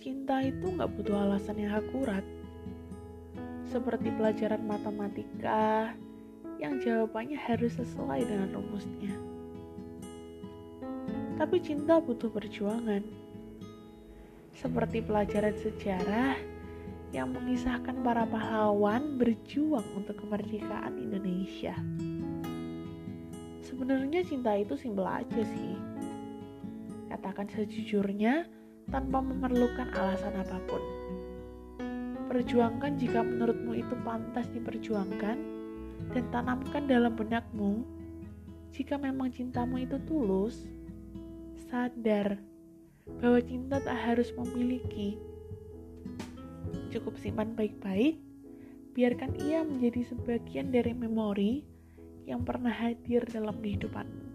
itu nggak butuh alasan yang akurat. Seperti pelajaran matematika yang jawabannya harus sesuai dengan rumusnya. Tapi cinta butuh perjuangan. Seperti pelajaran sejarah yang mengisahkan para pahlawan berjuang untuk kemerdekaan Indonesia. Sebenarnya cinta itu simpel aja sih. Katakan sejujurnya tanpa memerlukan alasan apa pun. Perjuangkan jika menurutmu itu pantas diperjuangkan dan tanamkan dalam benakmu jika memang cintamu itu tulus, sadar bahwa cinta tak harus memiliki. Cukup simpan baik-baik, biarkan ia menjadi sebagian dari memori yang pernah hadir dalam kehidupanmu.